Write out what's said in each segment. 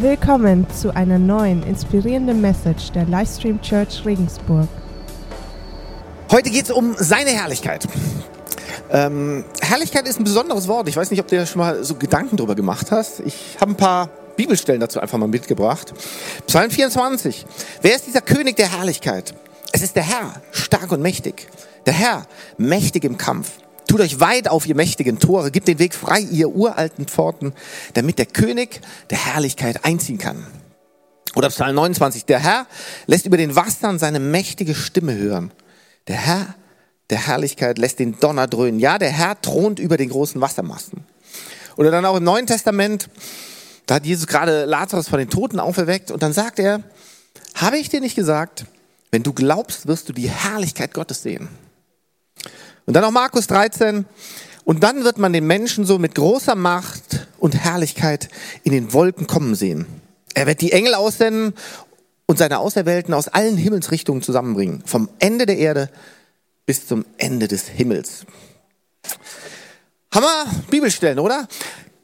Willkommen zu einer neuen inspirierenden Message der Livestream Church Regensburg. Heute geht es um seine Herrlichkeit. Ähm, Herrlichkeit ist ein besonderes Wort. Ich weiß nicht, ob du dir schon mal so Gedanken darüber gemacht hast. Ich habe ein paar Bibelstellen dazu einfach mal mitgebracht. Psalm 24. Wer ist dieser König der Herrlichkeit? Es ist der Herr, stark und mächtig. Der Herr, mächtig im Kampf. Tut euch weit auf, ihr mächtigen Tore, gebt den Weg frei, ihr uralten Pforten, damit der König der Herrlichkeit einziehen kann. Oder Psalm 29, der Herr lässt über den Wassern seine mächtige Stimme hören. Der Herr der Herrlichkeit lässt den Donner dröhnen. Ja, der Herr thront über den großen Wassermassen. Oder dann auch im Neuen Testament, da hat Jesus gerade Lazarus von den Toten auferweckt und dann sagt er, habe ich dir nicht gesagt, wenn du glaubst, wirst du die Herrlichkeit Gottes sehen. Und dann auch Markus 13. Und dann wird man den Menschen so mit großer Macht und Herrlichkeit in den Wolken kommen sehen. Er wird die Engel aussenden und seine Auserwählten aus allen Himmelsrichtungen zusammenbringen. Vom Ende der Erde bis zum Ende des Himmels. Hammer Bibelstellen, oder?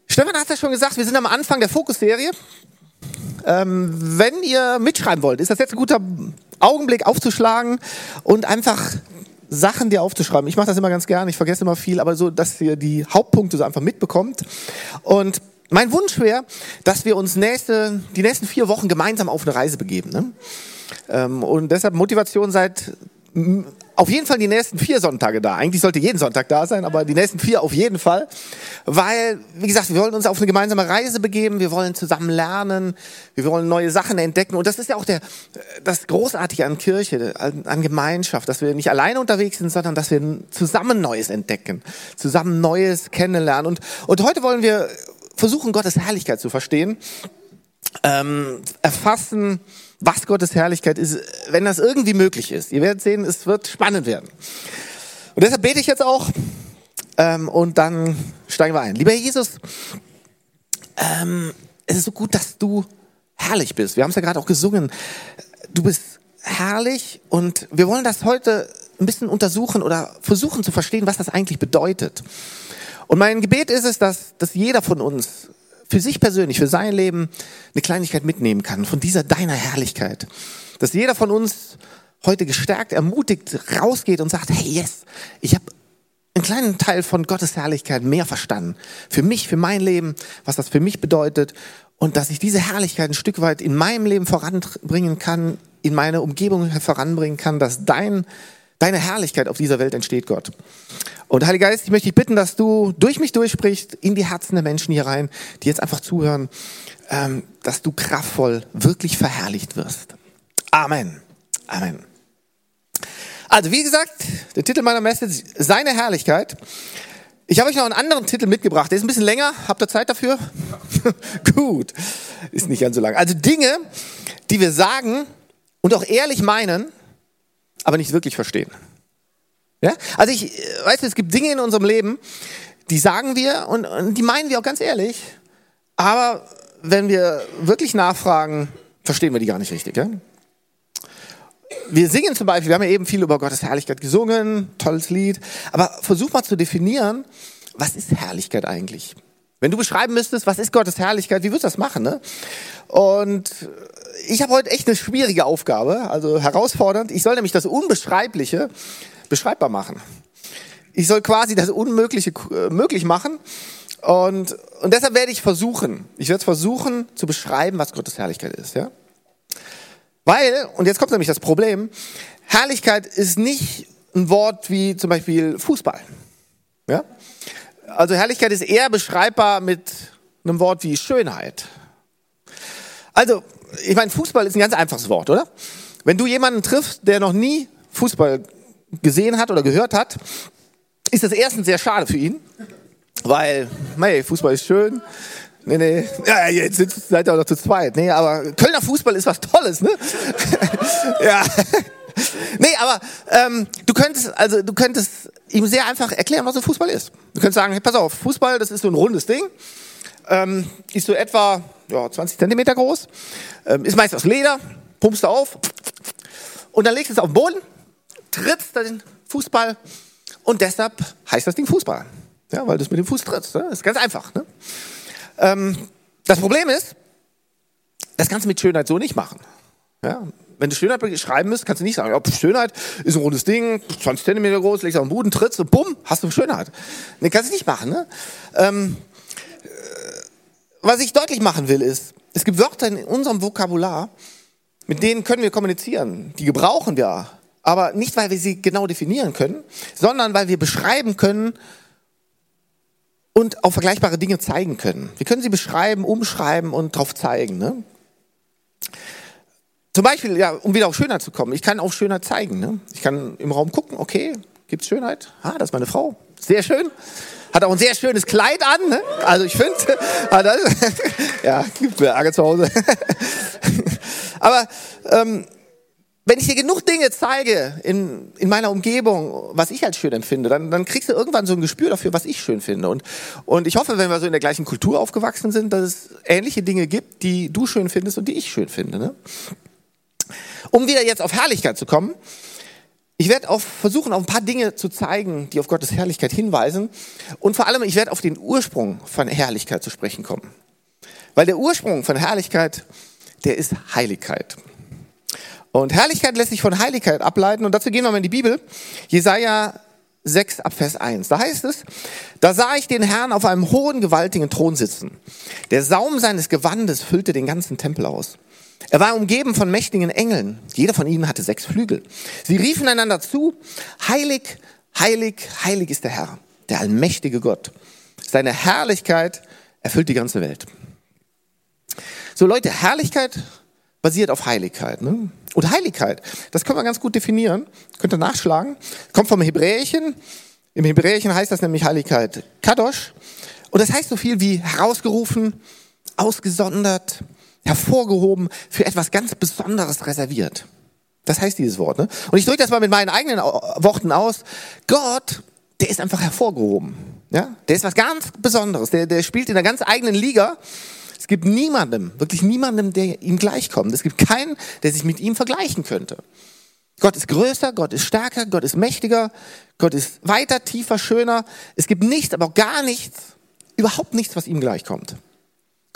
Stefan hat ja schon gesagt, wir sind am Anfang der Fokusserie. Ähm, wenn ihr mitschreiben wollt, ist das jetzt ein guter Augenblick aufzuschlagen und einfach Sachen dir aufzuschreiben. Ich mache das immer ganz gerne, ich vergesse immer viel, aber so, dass ihr die Hauptpunkte so einfach mitbekommt. Und mein Wunsch wäre, dass wir uns nächste, die nächsten vier Wochen gemeinsam auf eine Reise begeben. Ne? Ähm, und deshalb Motivation seit auf jeden Fall die nächsten vier Sonntage da. Eigentlich sollte jeden Sonntag da sein, aber die nächsten vier auf jeden Fall. Weil, wie gesagt, wir wollen uns auf eine gemeinsame Reise begeben, wir wollen zusammen lernen, wir wollen neue Sachen entdecken. Und das ist ja auch der, das Großartige an Kirche, an, an Gemeinschaft, dass wir nicht alleine unterwegs sind, sondern dass wir zusammen Neues entdecken, zusammen Neues kennenlernen. Und, und heute wollen wir versuchen, Gottes Herrlichkeit zu verstehen, ähm, erfassen, was Gottes Herrlichkeit ist, wenn das irgendwie möglich ist. Ihr werdet sehen, es wird spannend werden. Und deshalb bete ich jetzt auch ähm, und dann steigen wir ein. Lieber Jesus, ähm, es ist so gut, dass du herrlich bist. Wir haben es ja gerade auch gesungen. Du bist herrlich und wir wollen das heute ein bisschen untersuchen oder versuchen zu verstehen, was das eigentlich bedeutet. Und mein Gebet ist es, dass, dass jeder von uns für sich persönlich, für sein Leben eine Kleinigkeit mitnehmen kann von dieser deiner Herrlichkeit. Dass jeder von uns heute gestärkt, ermutigt rausgeht und sagt, hey, yes, ich habe einen kleinen Teil von Gottes Herrlichkeit mehr verstanden. Für mich, für mein Leben, was das für mich bedeutet und dass ich diese Herrlichkeit ein Stück weit in meinem Leben voranbringen kann, in meine Umgebung voranbringen kann, dass dein Deine Herrlichkeit auf dieser Welt entsteht, Gott. Und Heiliger Geist, ich möchte dich bitten, dass du durch mich durchsprichst in die Herzen der Menschen hier rein, die jetzt einfach zuhören, ähm, dass du kraftvoll wirklich verherrlicht wirst. Amen. Amen. Also, wie gesagt, der Titel meiner Message, seine Herrlichkeit. Ich habe euch noch einen anderen Titel mitgebracht. Der ist ein bisschen länger. Habt ihr Zeit dafür? Gut. Ist nicht ganz so lang. Also Dinge, die wir sagen und auch ehrlich meinen, aber nicht wirklich verstehen. Ja? Also ich, weißt du, es gibt Dinge in unserem Leben, die sagen wir und, und die meinen wir auch ganz ehrlich, aber wenn wir wirklich nachfragen, verstehen wir die gar nicht richtig. Ja? Wir singen zum Beispiel, wir haben ja eben viel über Gottes Herrlichkeit gesungen, tolles Lied, aber versuch mal zu definieren, was ist Herrlichkeit eigentlich? Wenn du beschreiben müsstest, was ist Gottes Herrlichkeit, wie würdest du das machen? Ne? Und ich habe heute echt eine schwierige Aufgabe, also herausfordernd. Ich soll nämlich das Unbeschreibliche beschreibbar machen. Ich soll quasi das Unmögliche äh, möglich machen. Und, und deshalb werde ich versuchen, ich werde versuchen zu beschreiben, was Gottes Herrlichkeit ist. Ja? Weil, und jetzt kommt nämlich das Problem, Herrlichkeit ist nicht ein Wort wie zum Beispiel Fußball. Ja? Also Herrlichkeit ist eher beschreibbar mit einem Wort wie Schönheit. Also, ich meine, Fußball ist ein ganz einfaches Wort, oder? Wenn du jemanden triffst, der noch nie Fußball gesehen hat oder gehört hat, ist das erstens sehr schade für ihn, weil, hey, Fußball ist schön. Nee, nee, ja, jetzt seid ihr auch noch zu zweit. Nee, aber Kölner Fußball ist was Tolles, ne? ja. Nee, aber ähm, du könntest, also du könntest ihm sehr einfach erklären, was so Fußball ist. Du könntest sagen, hey, pass auf, Fußball, das ist so ein rundes Ding, ähm, ist so etwa ja, 20 Zentimeter groß, ähm, ist meist aus Leder, pumpst du auf und dann legst du es auf den Boden, trittst den Fußball und deshalb heißt das Ding Fußball. Ja, weil du es mit dem Fuß trittst. Ne? Das ist ganz einfach. Ne? Ähm, das Problem ist, Das kannst du mit Schönheit so nicht machen. Ja? Wenn du Schönheit beschreiben müsst, kannst du nicht sagen, ja, Schönheit ist ein rundes Ding, 20 Zentimeter groß, legst auf den Boden, trittst und bumm, hast du Schönheit. Nee, kannst du nicht machen. Ne? Ähm, äh, was ich deutlich machen will, ist, es gibt Wörter in unserem Vokabular, mit denen können wir kommunizieren. Die gebrauchen wir. Aber nicht, weil wir sie genau definieren können, sondern weil wir beschreiben können und auch vergleichbare Dinge zeigen können. Wir können sie beschreiben, umschreiben und drauf zeigen. Ne? Zum Beispiel, ja, um wieder auf Schönheit zu kommen. Ich kann auch Schönheit zeigen. Ne? Ich kann im Raum gucken, okay, gibt es Schönheit? Ah, das ist meine Frau. Sehr schön. Hat auch ein sehr schönes Kleid an. Ne? Also ich finde, ja, gibt mir Ärger zu Hause. Aber ähm, wenn ich dir genug Dinge zeige in, in meiner Umgebung, was ich als schön empfinde, dann, dann kriegst du irgendwann so ein Gespür dafür, was ich schön finde. Und, und ich hoffe, wenn wir so in der gleichen Kultur aufgewachsen sind, dass es ähnliche Dinge gibt, die du schön findest und die ich schön finde. Ne? Um wieder jetzt auf Herrlichkeit zu kommen, ich werde auch versuchen, auf ein paar Dinge zu zeigen, die auf Gottes Herrlichkeit hinweisen. Und vor allem, ich werde auf den Ursprung von Herrlichkeit zu sprechen kommen. Weil der Ursprung von Herrlichkeit, der ist Heiligkeit. Und Herrlichkeit lässt sich von Heiligkeit ableiten. Und dazu gehen wir mal in die Bibel. Jesaja 6 ab Vers 1. Da heißt es, da sah ich den Herrn auf einem hohen, gewaltigen Thron sitzen. Der Saum seines Gewandes füllte den ganzen Tempel aus. Er war umgeben von mächtigen Engeln. Jeder von ihnen hatte sechs Flügel. Sie riefen einander zu, heilig, heilig, heilig ist der Herr, der allmächtige Gott. Seine Herrlichkeit erfüllt die ganze Welt. So Leute, Herrlichkeit basiert auf Heiligkeit. Ne? Und Heiligkeit, das können wir ganz gut definieren. Könnt ihr nachschlagen. Kommt vom Hebräischen. Im Hebräischen heißt das nämlich Heiligkeit Kadosh. Und das heißt so viel wie herausgerufen, ausgesondert, hervorgehoben, für etwas ganz Besonderes reserviert. Das heißt dieses Wort. Ne? Und ich drücke das mal mit meinen eigenen Worten aus. Gott, der ist einfach hervorgehoben. Ja? Der ist was ganz Besonderes. Der, der spielt in einer ganz eigenen Liga. Es gibt niemandem, wirklich niemandem, der ihm gleichkommt. Es gibt keinen, der sich mit ihm vergleichen könnte. Gott ist größer, Gott ist stärker, Gott ist mächtiger, Gott ist weiter, tiefer, schöner. Es gibt nichts, aber auch gar nichts, überhaupt nichts, was ihm gleichkommt.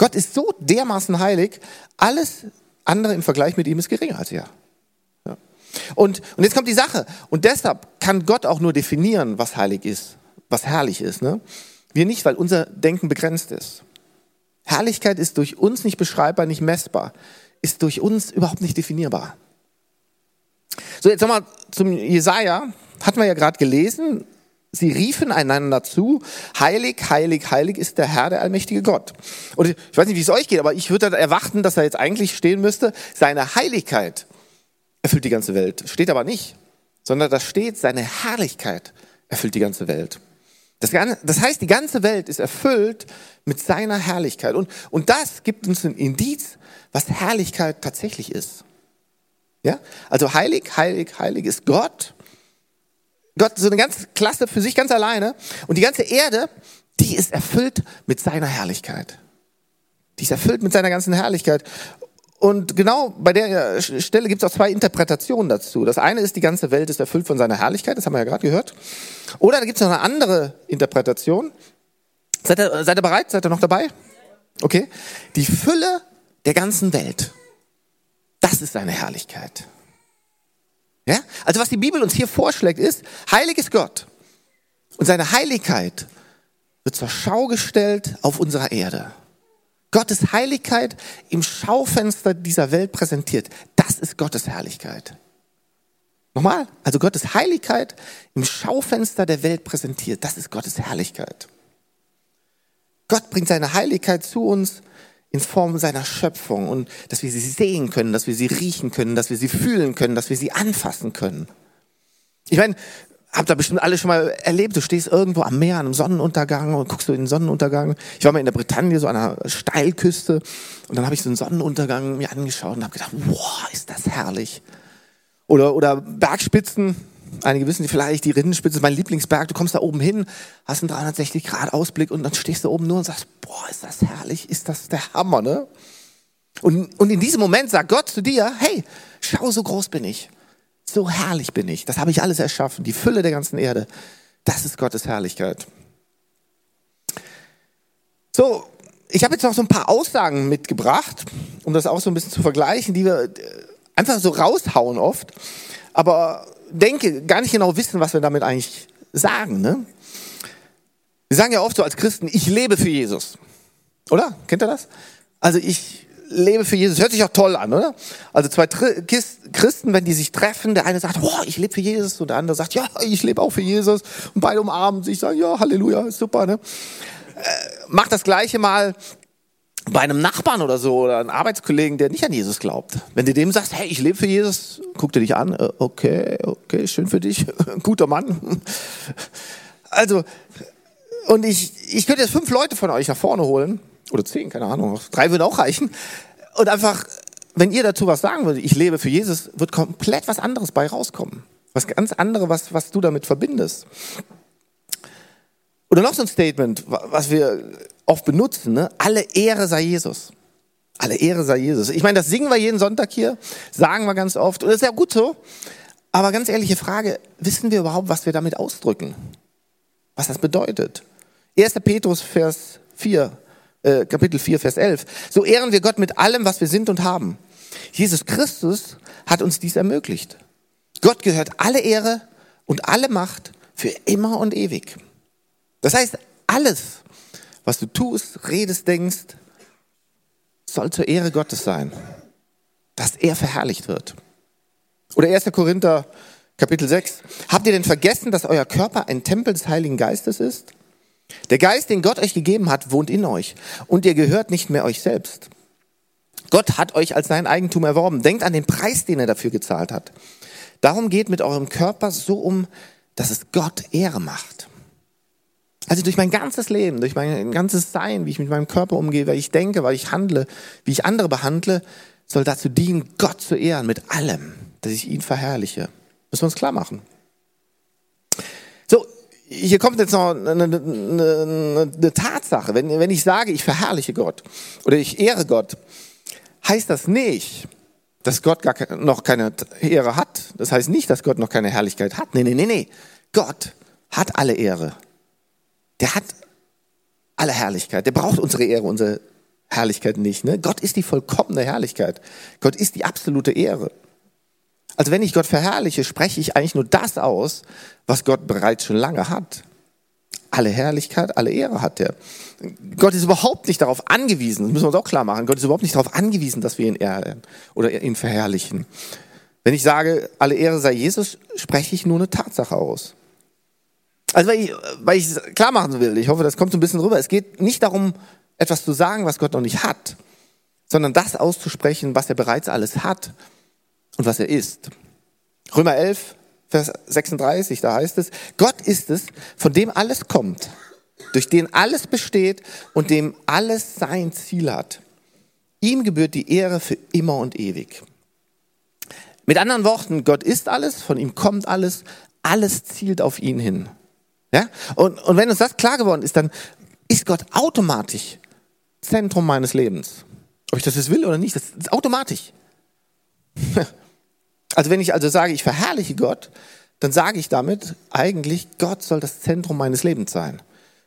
Gott ist so dermaßen heilig, alles andere im Vergleich mit ihm ist geringer als er. Ja. Und, und jetzt kommt die Sache. Und deshalb kann Gott auch nur definieren, was heilig ist, was herrlich ist. Ne? Wir nicht, weil unser Denken begrenzt ist. Herrlichkeit ist durch uns nicht beschreibbar, nicht messbar, ist durch uns überhaupt nicht definierbar. So, jetzt nochmal zum Jesaja. Hatten wir ja gerade gelesen. Sie riefen einander zu, heilig, heilig, heilig ist der Herr, der allmächtige Gott. Und ich weiß nicht, wie es euch geht, aber ich würde erwarten, dass da jetzt eigentlich stehen müsste, seine Heiligkeit erfüllt die ganze Welt. Steht aber nicht, sondern da steht, seine Herrlichkeit erfüllt die ganze Welt. Das, das heißt, die ganze Welt ist erfüllt mit seiner Herrlichkeit. Und, und das gibt uns ein Indiz, was Herrlichkeit tatsächlich ist. Ja? Also heilig, heilig, heilig ist Gott Gott so eine ganz Klasse für sich ganz alleine. Und die ganze Erde, die ist erfüllt mit seiner Herrlichkeit. Die ist erfüllt mit seiner ganzen Herrlichkeit. Und genau bei der Stelle gibt es auch zwei Interpretationen dazu. Das eine ist, die ganze Welt ist erfüllt von seiner Herrlichkeit, das haben wir ja gerade gehört. Oder da gibt es noch eine andere Interpretation. Seid ihr, seid ihr bereit? Seid ihr noch dabei? Okay. Die Fülle der ganzen Welt. Das ist seine Herrlichkeit. Ja? Also was die Bibel uns hier vorschlägt ist, heilig ist Gott. Und seine Heiligkeit wird zur Schau gestellt auf unserer Erde. Gottes Heiligkeit im Schaufenster dieser Welt präsentiert. Das ist Gottes Herrlichkeit. Nochmal, also Gottes Heiligkeit im Schaufenster der Welt präsentiert. Das ist Gottes Herrlichkeit. Gott bringt seine Heiligkeit zu uns in Form seiner Schöpfung und dass wir sie sehen können, dass wir sie riechen können, dass wir sie fühlen können, dass wir sie anfassen können. Ich meine, habt ihr bestimmt alle schon mal erlebt, du stehst irgendwo am Meer, an einem Sonnenuntergang und guckst du in den Sonnenuntergang. Ich war mal in der Bretagne, so an einer Steilküste und dann habe ich so einen Sonnenuntergang mir angeschaut und habe gedacht, wow, ist das herrlich. Oder, oder Bergspitzen, Einige wissen vielleicht, die Rinnenspitze ist mein Lieblingsberg. Du kommst da oben hin, hast einen 360-Grad-Ausblick und dann stehst du oben nur und sagst, boah, ist das herrlich, ist das der Hammer, ne? Und, und in diesem Moment sagt Gott zu dir, hey, schau, so groß bin ich. So herrlich bin ich. Das habe ich alles erschaffen. Die Fülle der ganzen Erde. Das ist Gottes Herrlichkeit. So, ich habe jetzt noch so ein paar Aussagen mitgebracht um das auch so ein bisschen zu vergleichen, die wir äh, einfach so raushauen oft, aber denke, gar nicht genau wissen, was wir damit eigentlich sagen. Ne? Wir sagen ja oft so als Christen, ich lebe für Jesus. Oder? Kennt ihr das? Also ich lebe für Jesus. Hört sich auch toll an, oder? Also zwei Christen, wenn die sich treffen, der eine sagt, boah, ich lebe für Jesus, und der andere sagt, ja, ich lebe auch für Jesus. Und beide umarmen sich, sagen, ja, Halleluja, ist super, ne? Äh, macht das Gleiche mal bei einem Nachbarn oder so oder einem Arbeitskollegen, der nicht an Jesus glaubt. Wenn du dem sagst, hey, ich lebe für Jesus, guckt er dich an, äh, okay, okay, schön für dich, guter Mann. Also, und ich, ich könnte jetzt fünf Leute von euch nach vorne holen, oder zehn, keine Ahnung, drei würden auch reichen. Und einfach, wenn ihr dazu was sagen würdet, ich lebe für Jesus, wird komplett was anderes bei rauskommen. Was ganz anderes, was, was du damit verbindest. Oder noch so ein Statement, was wir oft benutzen, ne? alle Ehre sei Jesus. Alle Ehre sei Jesus. Ich meine, das singen wir jeden Sonntag hier, sagen wir ganz oft, und das ist ja gut so. Aber ganz ehrliche Frage, wissen wir überhaupt, was wir damit ausdrücken? Was das bedeutet? 1. Petrus, Vers 4, äh, Kapitel 4, Vers 11. So ehren wir Gott mit allem, was wir sind und haben. Jesus Christus hat uns dies ermöglicht. Gott gehört alle Ehre und alle Macht für immer und ewig. Das heißt, alles, was du tust, redest, denkst, soll zur Ehre Gottes sein, dass er verherrlicht wird. Oder 1. Korinther Kapitel 6. Habt ihr denn vergessen, dass euer Körper ein Tempel des Heiligen Geistes ist? Der Geist, den Gott euch gegeben hat, wohnt in euch und ihr gehört nicht mehr euch selbst. Gott hat euch als sein Eigentum erworben. Denkt an den Preis, den er dafür gezahlt hat. Darum geht mit eurem Körper so um, dass es Gott Ehre macht. Also durch mein ganzes Leben, durch mein ganzes Sein, wie ich mit meinem Körper umgehe, weil ich denke, weil ich handle, wie ich andere behandle, soll dazu dienen, Gott zu ehren mit allem, dass ich ihn verherrliche. Müssen wir uns klar machen hier kommt jetzt noch eine, eine, eine, eine Tatsache. Wenn, wenn ich sage, ich verherrliche Gott oder ich ehre Gott, heißt das nicht, dass Gott gar noch keine Ehre hat. Das heißt nicht, dass Gott noch keine Herrlichkeit hat. Nee, nee, nee, nee. Gott hat alle Ehre. Der hat alle Herrlichkeit. Der braucht unsere Ehre, unsere Herrlichkeit nicht. Ne? Gott ist die vollkommene Herrlichkeit. Gott ist die absolute Ehre. Also wenn ich Gott verherrliche, spreche ich eigentlich nur das aus, was Gott bereits schon lange hat. Alle Herrlichkeit, alle Ehre hat er. Gott ist überhaupt nicht darauf angewiesen, das müssen wir uns auch klar machen, Gott ist überhaupt nicht darauf angewiesen, dass wir ihn ehren oder ihn verherrlichen. Wenn ich sage, alle Ehre sei Jesus, spreche ich nur eine Tatsache aus. Also weil ich, weil ich es klar machen will, ich hoffe, das kommt so ein bisschen rüber. Es geht nicht darum, etwas zu sagen, was Gott noch nicht hat, sondern das auszusprechen, was er bereits alles hat und was er ist. Römer 11, Vers 36, da heißt es, Gott ist es, von dem alles kommt, durch den alles besteht und dem alles sein Ziel hat. Ihm gebührt die Ehre für immer und ewig. Mit anderen Worten, Gott ist alles, von ihm kommt alles, alles zielt auf ihn hin. Ja? Und, und wenn uns das klar geworden ist, dann ist Gott automatisch Zentrum meines Lebens. Ob ich das jetzt will oder nicht, das ist automatisch. Also wenn ich also sage, ich verherrliche Gott, dann sage ich damit eigentlich, Gott soll das Zentrum meines Lebens sein.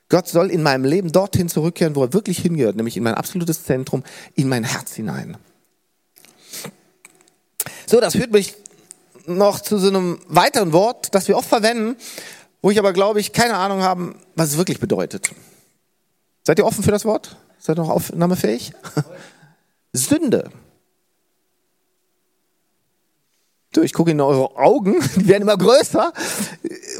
Gott soll in meinem Leben dorthin zurückkehren, wo er wirklich hingehört, nämlich in mein absolutes Zentrum, in mein Herz hinein. So, das führt mich noch zu so einem weiteren Wort, das wir oft verwenden, wo ich aber glaube ich keine Ahnung habe, was es wirklich bedeutet. Seid ihr offen für das Wort? Seid ihr noch aufnahmefähig? Sünde. Du, ich gucke in eure Augen, die werden immer größer.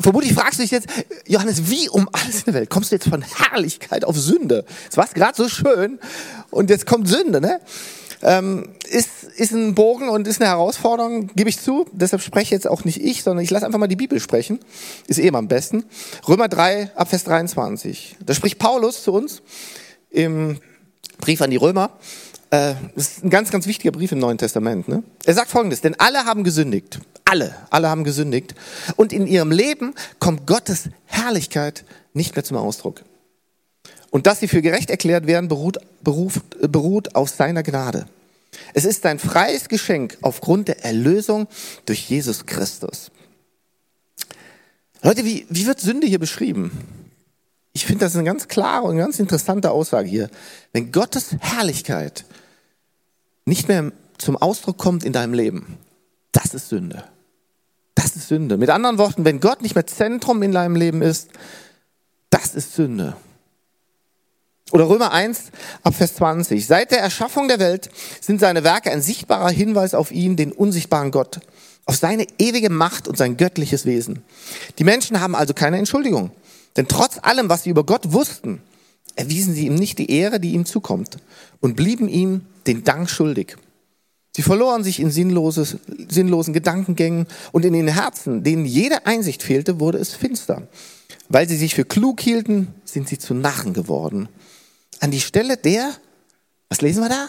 Vermutlich fragst du dich jetzt, Johannes, wie um alles in der Welt kommst du jetzt von Herrlichkeit auf Sünde? Es war gerade so schön und jetzt kommt Sünde, ne? Ähm, ist, ist ein Bogen und ist eine Herausforderung, gebe ich zu. Deshalb spreche jetzt auch nicht ich, sondern ich lasse einfach mal die Bibel sprechen. Ist eh immer am besten. Römer 3, Abvers 23. Da spricht Paulus zu uns im Brief an die Römer äh, das ist ein ganz, ganz wichtiger Brief im Neuen Testament. Ne? Er sagt folgendes, denn alle haben gesündigt. Alle, alle haben gesündigt. Und in ihrem Leben kommt Gottes Herrlichkeit nicht mehr zum Ausdruck. Und dass sie für gerecht erklärt werden, beruht, beruft, beruht auf seiner Gnade. Es ist ein freies Geschenk aufgrund der Erlösung durch Jesus Christus. Leute, wie, wie wird Sünde hier beschrieben? Ich finde das eine ganz klare und ganz interessante Aussage hier. Wenn Gottes Herrlichkeit nicht mehr zum Ausdruck kommt in deinem Leben, das ist Sünde. Das ist Sünde. Mit anderen Worten, wenn Gott nicht mehr Zentrum in deinem Leben ist, das ist Sünde. Oder Römer 1 ab Vers 20. Seit der Erschaffung der Welt sind seine Werke ein sichtbarer Hinweis auf ihn, den unsichtbaren Gott, auf seine ewige Macht und sein göttliches Wesen. Die Menschen haben also keine Entschuldigung. Denn trotz allem, was sie über Gott wussten, erwiesen sie ihm nicht die Ehre, die ihm zukommt und blieben ihm den Dank schuldig. Sie verloren sich in sinnloses, sinnlosen Gedankengängen und in den Herzen, denen jede Einsicht fehlte, wurde es finster. Weil sie sich für klug hielten, sind sie zu Narren geworden. An die Stelle der, was lesen wir da?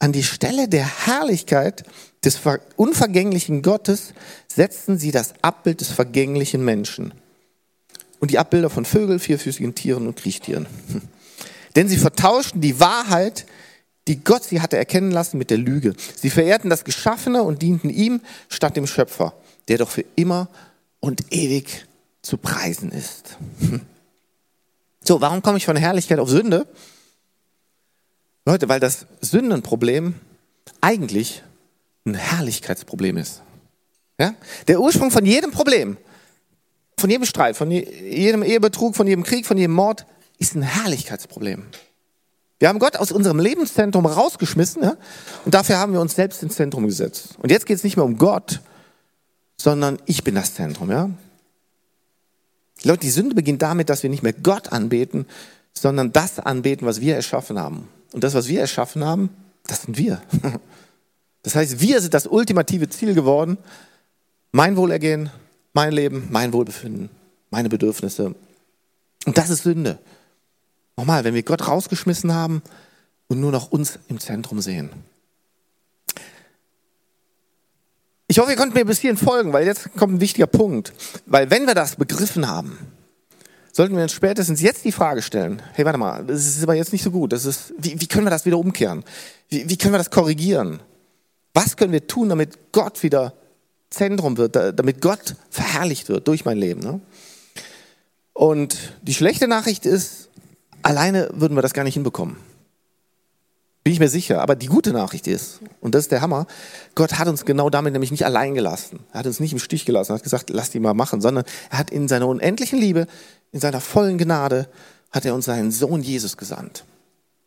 An die Stelle der Herrlichkeit des unvergänglichen Gottes setzten sie das Abbild des vergänglichen Menschen. Und die Abbilder von Vögeln, vierfüßigen Tieren und Kriechtieren. Denn sie vertauschten die Wahrheit die Gott sie hatte erkennen lassen mit der Lüge. Sie verehrten das Geschaffene und dienten ihm statt dem Schöpfer, der doch für immer und ewig zu preisen ist. So, warum komme ich von Herrlichkeit auf Sünde? Leute, weil das Sündenproblem eigentlich ein Herrlichkeitsproblem ist. Ja? Der Ursprung von jedem Problem, von jedem Streit, von jedem Ehebetrug, von jedem Krieg, von jedem Mord, ist ein Herrlichkeitsproblem. Wir haben Gott aus unserem Lebenszentrum rausgeschmissen ja? und dafür haben wir uns selbst ins Zentrum gesetzt. Und jetzt geht es nicht mehr um Gott, sondern ich bin das Zentrum. Ja? Leute, die Sünde beginnt damit, dass wir nicht mehr Gott anbeten, sondern das anbeten, was wir erschaffen haben. Und das, was wir erschaffen haben, das sind wir. Das heißt, wir sind das ultimative Ziel geworden. Mein Wohlergehen, mein Leben, mein Wohlbefinden, meine Bedürfnisse. Und das ist Sünde. Nochmal, wenn wir Gott rausgeschmissen haben und nur noch uns im Zentrum sehen. Ich hoffe, ihr könnt mir bis hierhin folgen, weil jetzt kommt ein wichtiger Punkt. Weil wenn wir das begriffen haben, sollten wir uns spätestens jetzt die Frage stellen, hey, warte mal, das ist aber jetzt nicht so gut. Das ist, wie, wie können wir das wieder umkehren? Wie, wie können wir das korrigieren? Was können wir tun, damit Gott wieder Zentrum wird, damit Gott verherrlicht wird durch mein Leben? Ne? Und die schlechte Nachricht ist, Alleine würden wir das gar nicht hinbekommen. Bin ich mir sicher. Aber die gute Nachricht ist, und das ist der Hammer, Gott hat uns genau damit nämlich nicht allein gelassen. Er hat uns nicht im Stich gelassen, er hat gesagt, lass die mal machen, sondern er hat in seiner unendlichen Liebe, in seiner vollen Gnade, hat er uns seinen Sohn Jesus gesandt.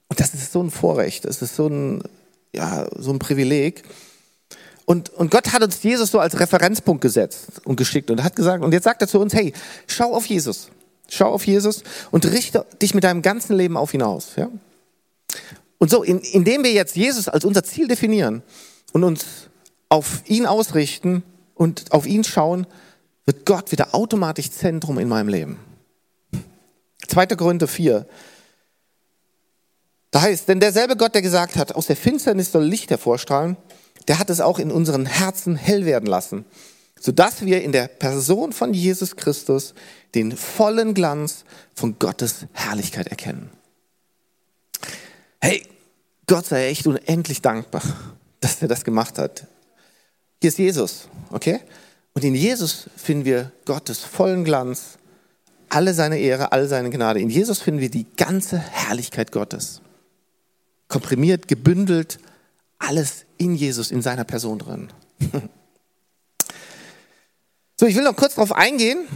Und das ist so ein Vorrecht, das ist so ein, ja, so ein Privileg. Und, und Gott hat uns Jesus so als Referenzpunkt gesetzt und geschickt und hat gesagt, und jetzt sagt er zu uns, hey, schau auf Jesus. Schau auf Jesus und richte dich mit deinem ganzen Leben auf ihn aus. Ja? Und so, in, indem wir jetzt Jesus als unser Ziel definieren und uns auf ihn ausrichten und auf ihn schauen, wird Gott wieder automatisch Zentrum in meinem Leben. 2. Korinther 4. Da heißt, denn derselbe Gott, der gesagt hat, aus der Finsternis soll Licht hervorstrahlen, der hat es auch in unseren Herzen hell werden lassen, sodass wir in der Person von Jesus Christus den vollen Glanz von Gottes Herrlichkeit erkennen. Hey, Gott sei echt unendlich dankbar, dass er das gemacht hat. Hier ist Jesus, okay? Und in Jesus finden wir Gottes vollen Glanz, alle seine Ehre, all seine Gnade. In Jesus finden wir die ganze Herrlichkeit Gottes. Komprimiert, gebündelt, alles in Jesus, in seiner Person drin. So, ich will noch kurz darauf eingehen,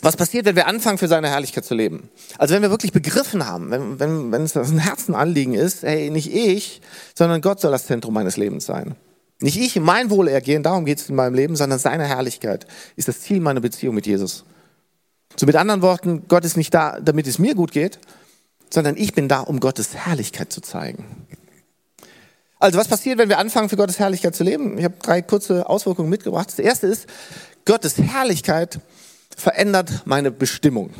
was passiert, wenn wir anfangen, für seine Herrlichkeit zu leben. Also wenn wir wirklich begriffen haben, wenn, wenn, wenn es ein Herzenanliegen ist, hey, nicht ich, sondern Gott soll das Zentrum meines Lebens sein. Nicht ich, mein Wohlergehen, darum geht es in meinem Leben, sondern seine Herrlichkeit ist das Ziel meiner Beziehung mit Jesus. So mit anderen Worten, Gott ist nicht da, damit es mir gut geht, sondern ich bin da, um Gottes Herrlichkeit zu zeigen. Also was passiert, wenn wir anfangen, für Gottes Herrlichkeit zu leben? Ich habe drei kurze Auswirkungen mitgebracht. Das erste ist, Gottes Herrlichkeit verändert meine Bestimmung.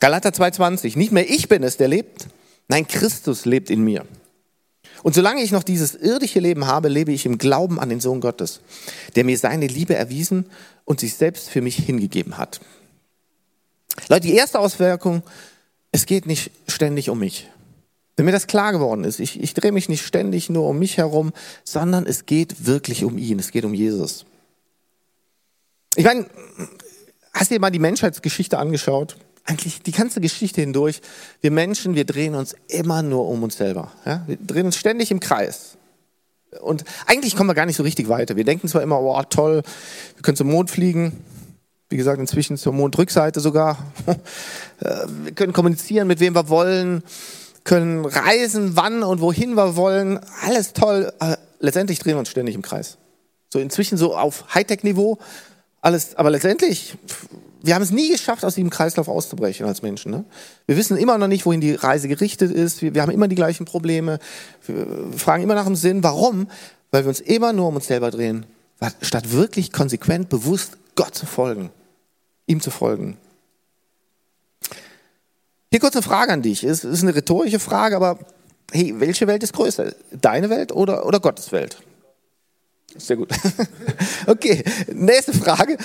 Galater 2,20. Nicht mehr ich bin es, der lebt. Nein, Christus lebt in mir. Und solange ich noch dieses irdische Leben habe, lebe ich im Glauben an den Sohn Gottes, der mir seine Liebe erwiesen und sich selbst für mich hingegeben hat. Leute, die erste Auswirkung, es geht nicht ständig um mich. Wenn mir das klar geworden ist, ich, ich drehe mich nicht ständig nur um mich herum, sondern es geht wirklich um ihn, es geht um Jesus. Ich meine, hast du dir mal die Menschheitsgeschichte angeschaut? eigentlich die ganze Geschichte hindurch, wir Menschen, wir drehen uns immer nur um uns selber. Ja? Wir drehen uns ständig im Kreis. Und eigentlich kommen wir gar nicht so richtig weiter. Wir denken zwar immer, oh toll, wir können zum Mond fliegen, wie gesagt, inzwischen zur Mondrückseite sogar. Äh, wir können kommunizieren, mit wem wir wollen, können reisen, wann und wohin wir wollen. Alles toll. Aber letztendlich drehen wir uns ständig im Kreis. So inzwischen so auf Hightech-Niveau. Alles, aber letztendlich, wir haben es nie geschafft, aus diesem Kreislauf auszubrechen als Menschen. Ne? Wir wissen immer noch nicht, wohin die Reise gerichtet ist. Wir, wir haben immer die gleichen Probleme. Wir fragen immer nach dem Sinn. Warum? Weil wir uns immer nur um uns selber drehen, statt wirklich konsequent, bewusst Gott zu folgen ihm zu folgen. Hier kurz eine Frage an dich. Es ist eine rhetorische Frage, aber hey, welche Welt ist größer? Deine Welt oder, oder Gottes Welt? Sehr gut. Okay, nächste Frage.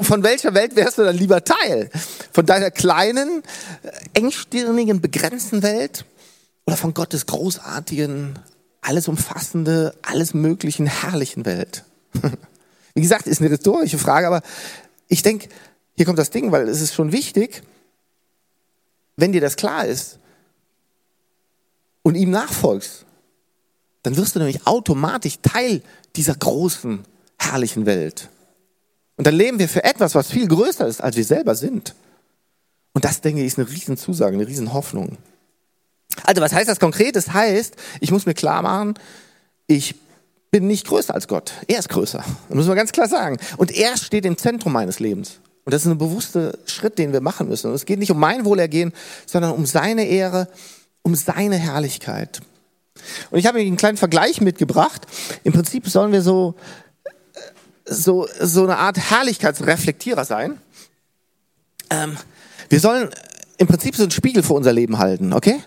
Von welcher Welt wärst du dann lieber Teil? Von deiner kleinen, engstirnigen, begrenzten Welt oder von Gottes großartigen, alles umfassende, alles möglichen, herrlichen Welt? Wie gesagt, ist eine rhetorische Frage, aber ich denke, hier kommt das Ding, weil es ist schon wichtig, wenn dir das klar ist und ihm nachfolgst, dann wirst du nämlich automatisch Teil dieser großen, herrlichen Welt. Und dann leben wir für etwas, was viel größer ist, als wir selber sind. Und das, denke ich, ist eine Riesenzusage, eine Riesenhoffnung. Also, was heißt das konkret? Das heißt, ich muss mir klar machen, ich bin nicht größer als Gott. Er ist größer. Das müssen wir ganz klar sagen. Und er steht im Zentrum meines Lebens. Und das ist ein bewusster Schritt, den wir machen müssen. Und es geht nicht um mein Wohlergehen, sondern um seine Ehre, um seine Herrlichkeit. Und ich habe einen kleinen Vergleich mitgebracht. Im Prinzip sollen wir so, so, so eine Art Herrlichkeitsreflektierer sein. Ähm, wir sollen im Prinzip so einen Spiegel vor unser Leben halten, okay?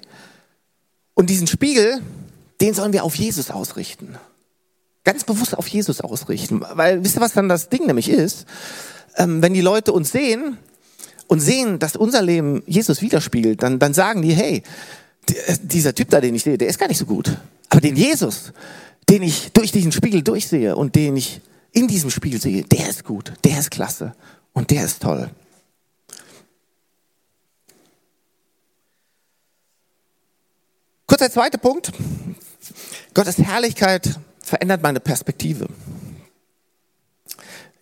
Und diesen Spiegel, den sollen wir auf Jesus ausrichten ganz bewusst auf Jesus ausrichten. Weil, wisst ihr, was dann das Ding nämlich ist? Ähm, wenn die Leute uns sehen und sehen, dass unser Leben Jesus widerspiegelt, dann, dann sagen die, hey, dieser Typ da, den ich sehe, der ist gar nicht so gut. Aber den Jesus, den ich durch diesen Spiegel durchsehe und den ich in diesem Spiegel sehe, der ist gut, der ist klasse und der ist toll. Kurzer zweiter Punkt. Gottes Herrlichkeit verändert meine Perspektive.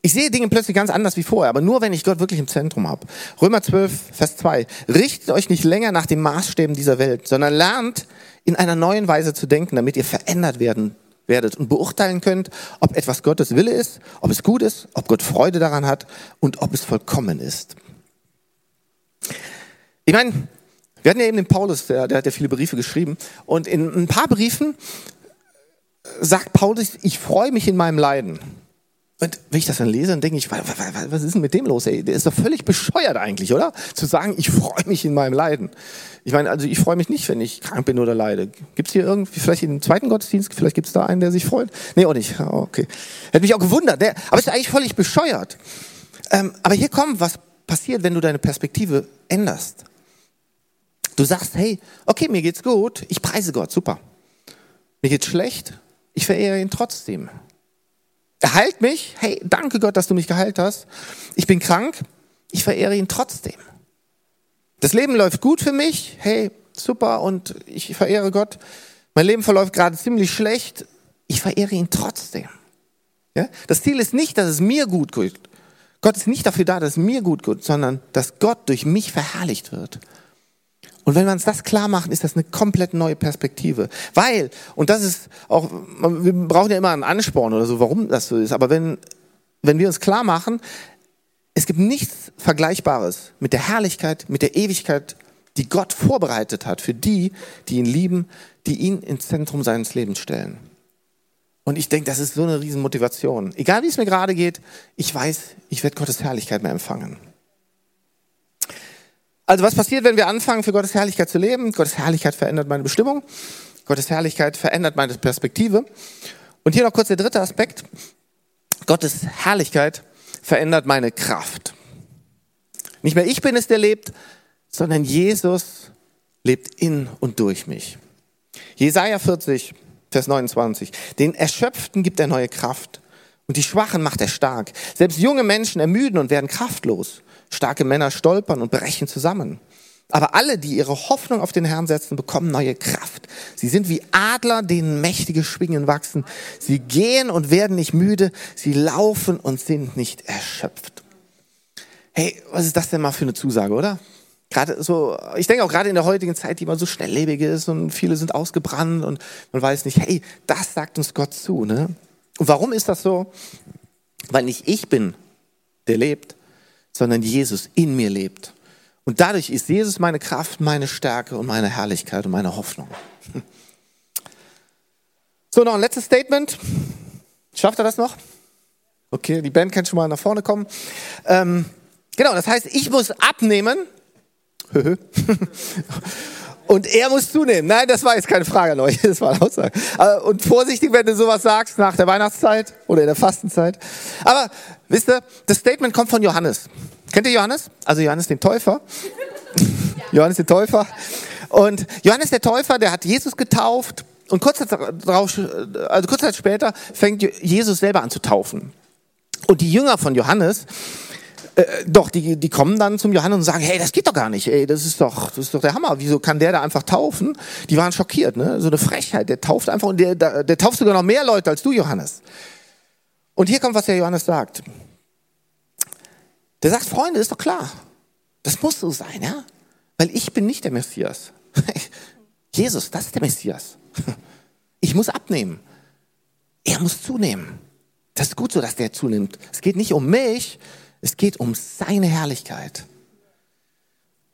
Ich sehe Dinge plötzlich ganz anders wie vorher, aber nur wenn ich Gott wirklich im Zentrum habe. Römer 12, Vers 2. Richtet euch nicht länger nach den Maßstäben dieser Welt, sondern lernt in einer neuen Weise zu denken, damit ihr verändert werden werdet und beurteilen könnt, ob etwas Gottes Wille ist, ob es gut ist, ob Gott Freude daran hat und ob es vollkommen ist. Ich meine, wir hatten ja eben den Paulus, der, der hat ja viele Briefe geschrieben und in ein paar Briefen sagt Paulus, ich freue mich in meinem Leiden. Und wenn ich das dann lese, dann denke ich, was ist denn mit dem los? Ey? Der ist doch völlig bescheuert eigentlich, oder? Zu sagen, ich freue mich in meinem Leiden. Ich meine, also ich freue mich nicht, wenn ich krank bin oder leide. Gibt es hier irgendwie, vielleicht im zweiten Gottesdienst, vielleicht gibt es da einen, der sich freut? Nee, auch nicht. Oh, okay. Hätte mich auch gewundert. Der, aber ist eigentlich völlig bescheuert. Ähm, aber hier kommt, was passiert, wenn du deine Perspektive änderst. Du sagst, hey, okay, mir geht's gut, ich preise Gott, super. Mir geht's schlecht, ich verehre ihn trotzdem. Er heilt mich. Hey, danke Gott, dass du mich geheilt hast. Ich bin krank. Ich verehre ihn trotzdem. Das Leben läuft gut für mich. Hey, super und ich verehre Gott. Mein Leben verläuft gerade ziemlich schlecht. Ich verehre ihn trotzdem. Ja? Das Ziel ist nicht, dass es mir gut geht. Gott ist nicht dafür da, dass es mir gut geht, sondern dass Gott durch mich verherrlicht wird. Und wenn wir uns das klar machen, ist das eine komplett neue Perspektive. Weil, und das ist auch, wir brauchen ja immer einen Ansporn oder so, warum das so ist, aber wenn, wenn wir uns klar machen, es gibt nichts Vergleichbares mit der Herrlichkeit, mit der Ewigkeit, die Gott vorbereitet hat für die, die ihn lieben, die ihn ins Zentrum seines Lebens stellen. Und ich denke, das ist so eine riesen Motivation. Egal wie es mir gerade geht, ich weiß, ich werde Gottes Herrlichkeit mehr empfangen. Also was passiert, wenn wir anfangen, für Gottes Herrlichkeit zu leben? Gottes Herrlichkeit verändert meine Bestimmung. Gottes Herrlichkeit verändert meine Perspektive. Und hier noch kurz der dritte Aspekt. Gottes Herrlichkeit verändert meine Kraft. Nicht mehr ich bin es, der lebt, sondern Jesus lebt in und durch mich. Jesaja 40, Vers 29. Den Erschöpften gibt er neue Kraft und die Schwachen macht er stark. Selbst junge Menschen ermüden und werden kraftlos. Starke Männer stolpern und brechen zusammen. Aber alle, die ihre Hoffnung auf den Herrn setzen, bekommen neue Kraft. Sie sind wie Adler, denen mächtige Schwingen wachsen. Sie gehen und werden nicht müde. Sie laufen und sind nicht erschöpft. Hey, was ist das denn mal für eine Zusage, oder? Gerade so, ich denke auch gerade in der heutigen Zeit, die immer so schnelllebig ist und viele sind ausgebrannt und man weiß nicht, hey, das sagt uns Gott zu, ne? Und warum ist das so? Weil nicht ich bin, der lebt, sondern Jesus in mir lebt. Und dadurch ist Jesus meine Kraft, meine Stärke und meine Herrlichkeit und meine Hoffnung. So, noch ein letztes Statement. Schafft er das noch? Okay, die Band kann schon mal nach vorne kommen. Ähm, genau, das heißt, ich muss abnehmen. Und er muss zunehmen. Nein, das war jetzt keine Frage an euch. Das war eine Aussage. Und vorsichtig, wenn du sowas sagst nach der Weihnachtszeit oder in der Fastenzeit. Aber wisst ihr, das Statement kommt von Johannes. Kennt ihr Johannes? Also Johannes den Täufer. Johannes der Täufer. Und Johannes der Täufer, der hat Jesus getauft. Und kurz Zeit, also kurz Zeit später fängt Jesus selber an zu taufen. Und die Jünger von Johannes, äh, doch, die, die kommen dann zum Johannes und sagen, hey, das geht doch gar nicht, ey, das ist doch, das ist doch der Hammer. Wieso kann der da einfach taufen? Die waren schockiert, ne? So eine Frechheit. Der tauft einfach und der, der, der tauft sogar noch mehr Leute als du, Johannes. Und hier kommt, was der Johannes sagt. Der sagt, Freunde, ist doch klar. Das muss so sein, ja? Weil ich bin nicht der Messias. Jesus, das ist der Messias. Ich muss abnehmen. Er muss zunehmen. Das ist gut so, dass der zunimmt. Es geht nicht um mich, es geht um seine Herrlichkeit.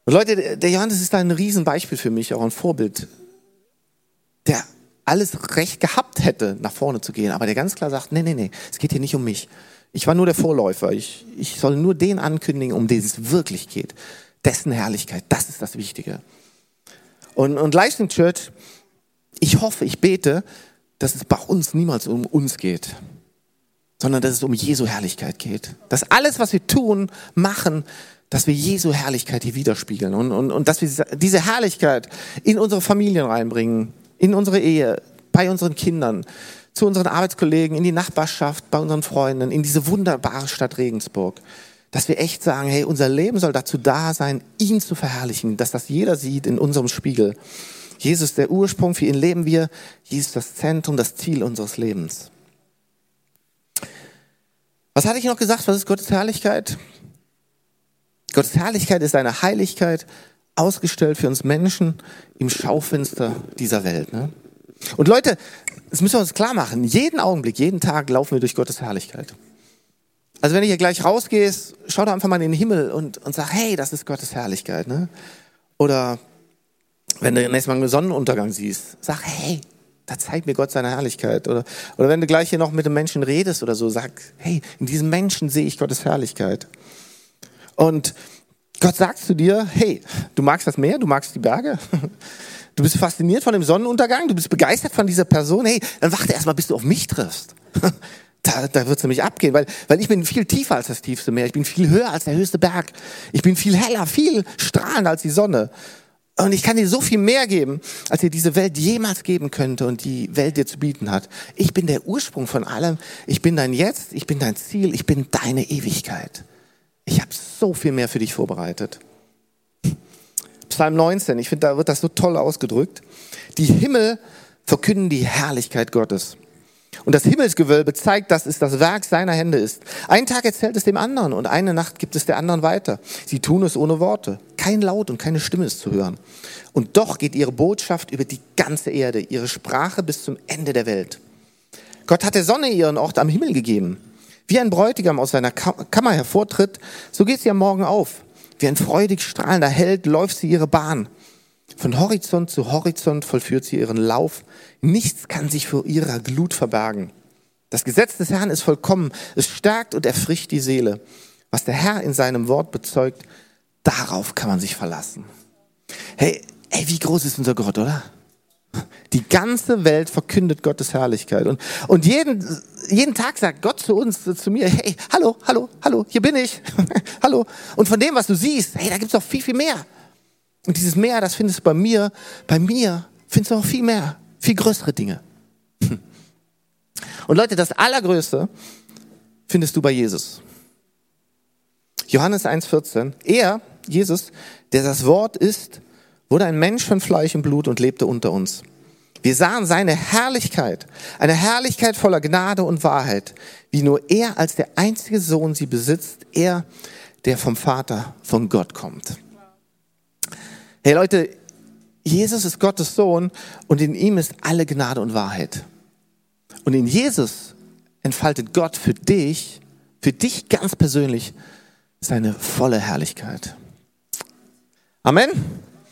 Und Leute, der Johannes ist da ein Riesenbeispiel für mich, auch ein Vorbild, der alles recht gehabt hätte, nach vorne zu gehen, aber der ganz klar sagt, nee, nee, nee, es geht hier nicht um mich. Ich war nur der Vorläufer. Ich, ich soll nur den ankündigen, um den es wirklich geht. Dessen Herrlichkeit, das ist das Wichtige. Und, und Livestream Church, ich hoffe, ich bete, dass es bei uns niemals um uns geht sondern dass es um Jesu Herrlichkeit geht. Dass alles, was wir tun, machen, dass wir Jesu Herrlichkeit hier widerspiegeln und, und, und dass wir diese Herrlichkeit in unsere Familien reinbringen, in unsere Ehe, bei unseren Kindern, zu unseren Arbeitskollegen, in die Nachbarschaft, bei unseren Freunden, in diese wunderbare Stadt Regensburg. Dass wir echt sagen, hey, unser Leben soll dazu da sein, ihn zu verherrlichen, dass das jeder sieht in unserem Spiegel. Jesus der Ursprung, für ihn leben wir. Jesus das Zentrum, das Ziel unseres Lebens. Was hatte ich noch gesagt? Was ist Gottes Herrlichkeit? Gottes Herrlichkeit ist seine Heiligkeit, ausgestellt für uns Menschen im Schaufenster dieser Welt. Ne? Und Leute, das müssen wir uns klar machen. Jeden Augenblick, jeden Tag laufen wir durch Gottes Herrlichkeit. Also wenn du hier gleich rausgehst, schau doch einfach mal in den Himmel und, und sag, hey, das ist Gottes Herrlichkeit. Ne? Oder wenn du nächstes Mal einen Sonnenuntergang siehst, sag, hey, da zeigt mir Gott seine Herrlichkeit. Oder, oder wenn du gleich hier noch mit einem Menschen redest oder so, sag, hey, in diesem Menschen sehe ich Gottes Herrlichkeit. Und Gott sagt zu dir, hey, du magst das Meer, du magst die Berge, du bist fasziniert von dem Sonnenuntergang, du bist begeistert von dieser Person, hey, dann warte erstmal, bis du auf mich triffst. Da, da wird es nämlich abgehen, weil, weil ich bin viel tiefer als das tiefste Meer, ich bin viel höher als der höchste Berg, ich bin viel heller, viel strahlender als die Sonne. Und ich kann dir so viel mehr geben, als dir diese Welt jemals geben könnte und die Welt dir zu bieten hat. Ich bin der Ursprung von allem. Ich bin dein Jetzt, ich bin dein Ziel, ich bin deine Ewigkeit. Ich habe so viel mehr für dich vorbereitet. Psalm 19, ich finde, da wird das so toll ausgedrückt. Die Himmel verkünden die Herrlichkeit Gottes. Und das Himmelsgewölbe zeigt, dass es das Werk seiner Hände ist. Einen Tag erzählt es dem anderen und eine Nacht gibt es der anderen weiter. Sie tun es ohne Worte. Kein Laut und keine Stimme ist zu hören. Und doch geht ihre Botschaft über die ganze Erde, ihre Sprache bis zum Ende der Welt. Gott hat der Sonne ihren Ort am Himmel gegeben. Wie ein Bräutigam aus seiner Kammer hervortritt, so geht sie am Morgen auf. Wie ein freudig strahlender Held läuft sie ihre Bahn. Von Horizont zu Horizont vollführt sie ihren Lauf. Nichts kann sich vor ihrer Glut verbergen. Das Gesetz des Herrn ist vollkommen. Es stärkt und erfrischt die Seele. Was der Herr in seinem Wort bezeugt, darauf kann man sich verlassen. Hey, ey, wie groß ist unser Gott, oder? Die ganze Welt verkündet Gottes Herrlichkeit. Und, und jeden, jeden Tag sagt Gott zu uns, zu mir, hey, hallo, hallo, hallo, hier bin ich. hallo. Und von dem, was du siehst, hey, da gibt's noch viel, viel mehr. Und dieses Mehr, das findest du bei mir, bei mir findest du noch viel mehr, viel größere Dinge. Und Leute, das Allergrößte findest du bei Jesus. Johannes 1,14. Er, Jesus, der das Wort ist, wurde ein Mensch von Fleisch und Blut und lebte unter uns. Wir sahen seine Herrlichkeit, eine Herrlichkeit voller Gnade und Wahrheit, wie nur er als der einzige Sohn sie besitzt, er, der vom Vater, von Gott kommt. Hey Leute, Jesus ist Gottes Sohn und in ihm ist alle Gnade und Wahrheit. Und in Jesus entfaltet Gott für dich, für dich ganz persönlich, seine volle Herrlichkeit. Amen.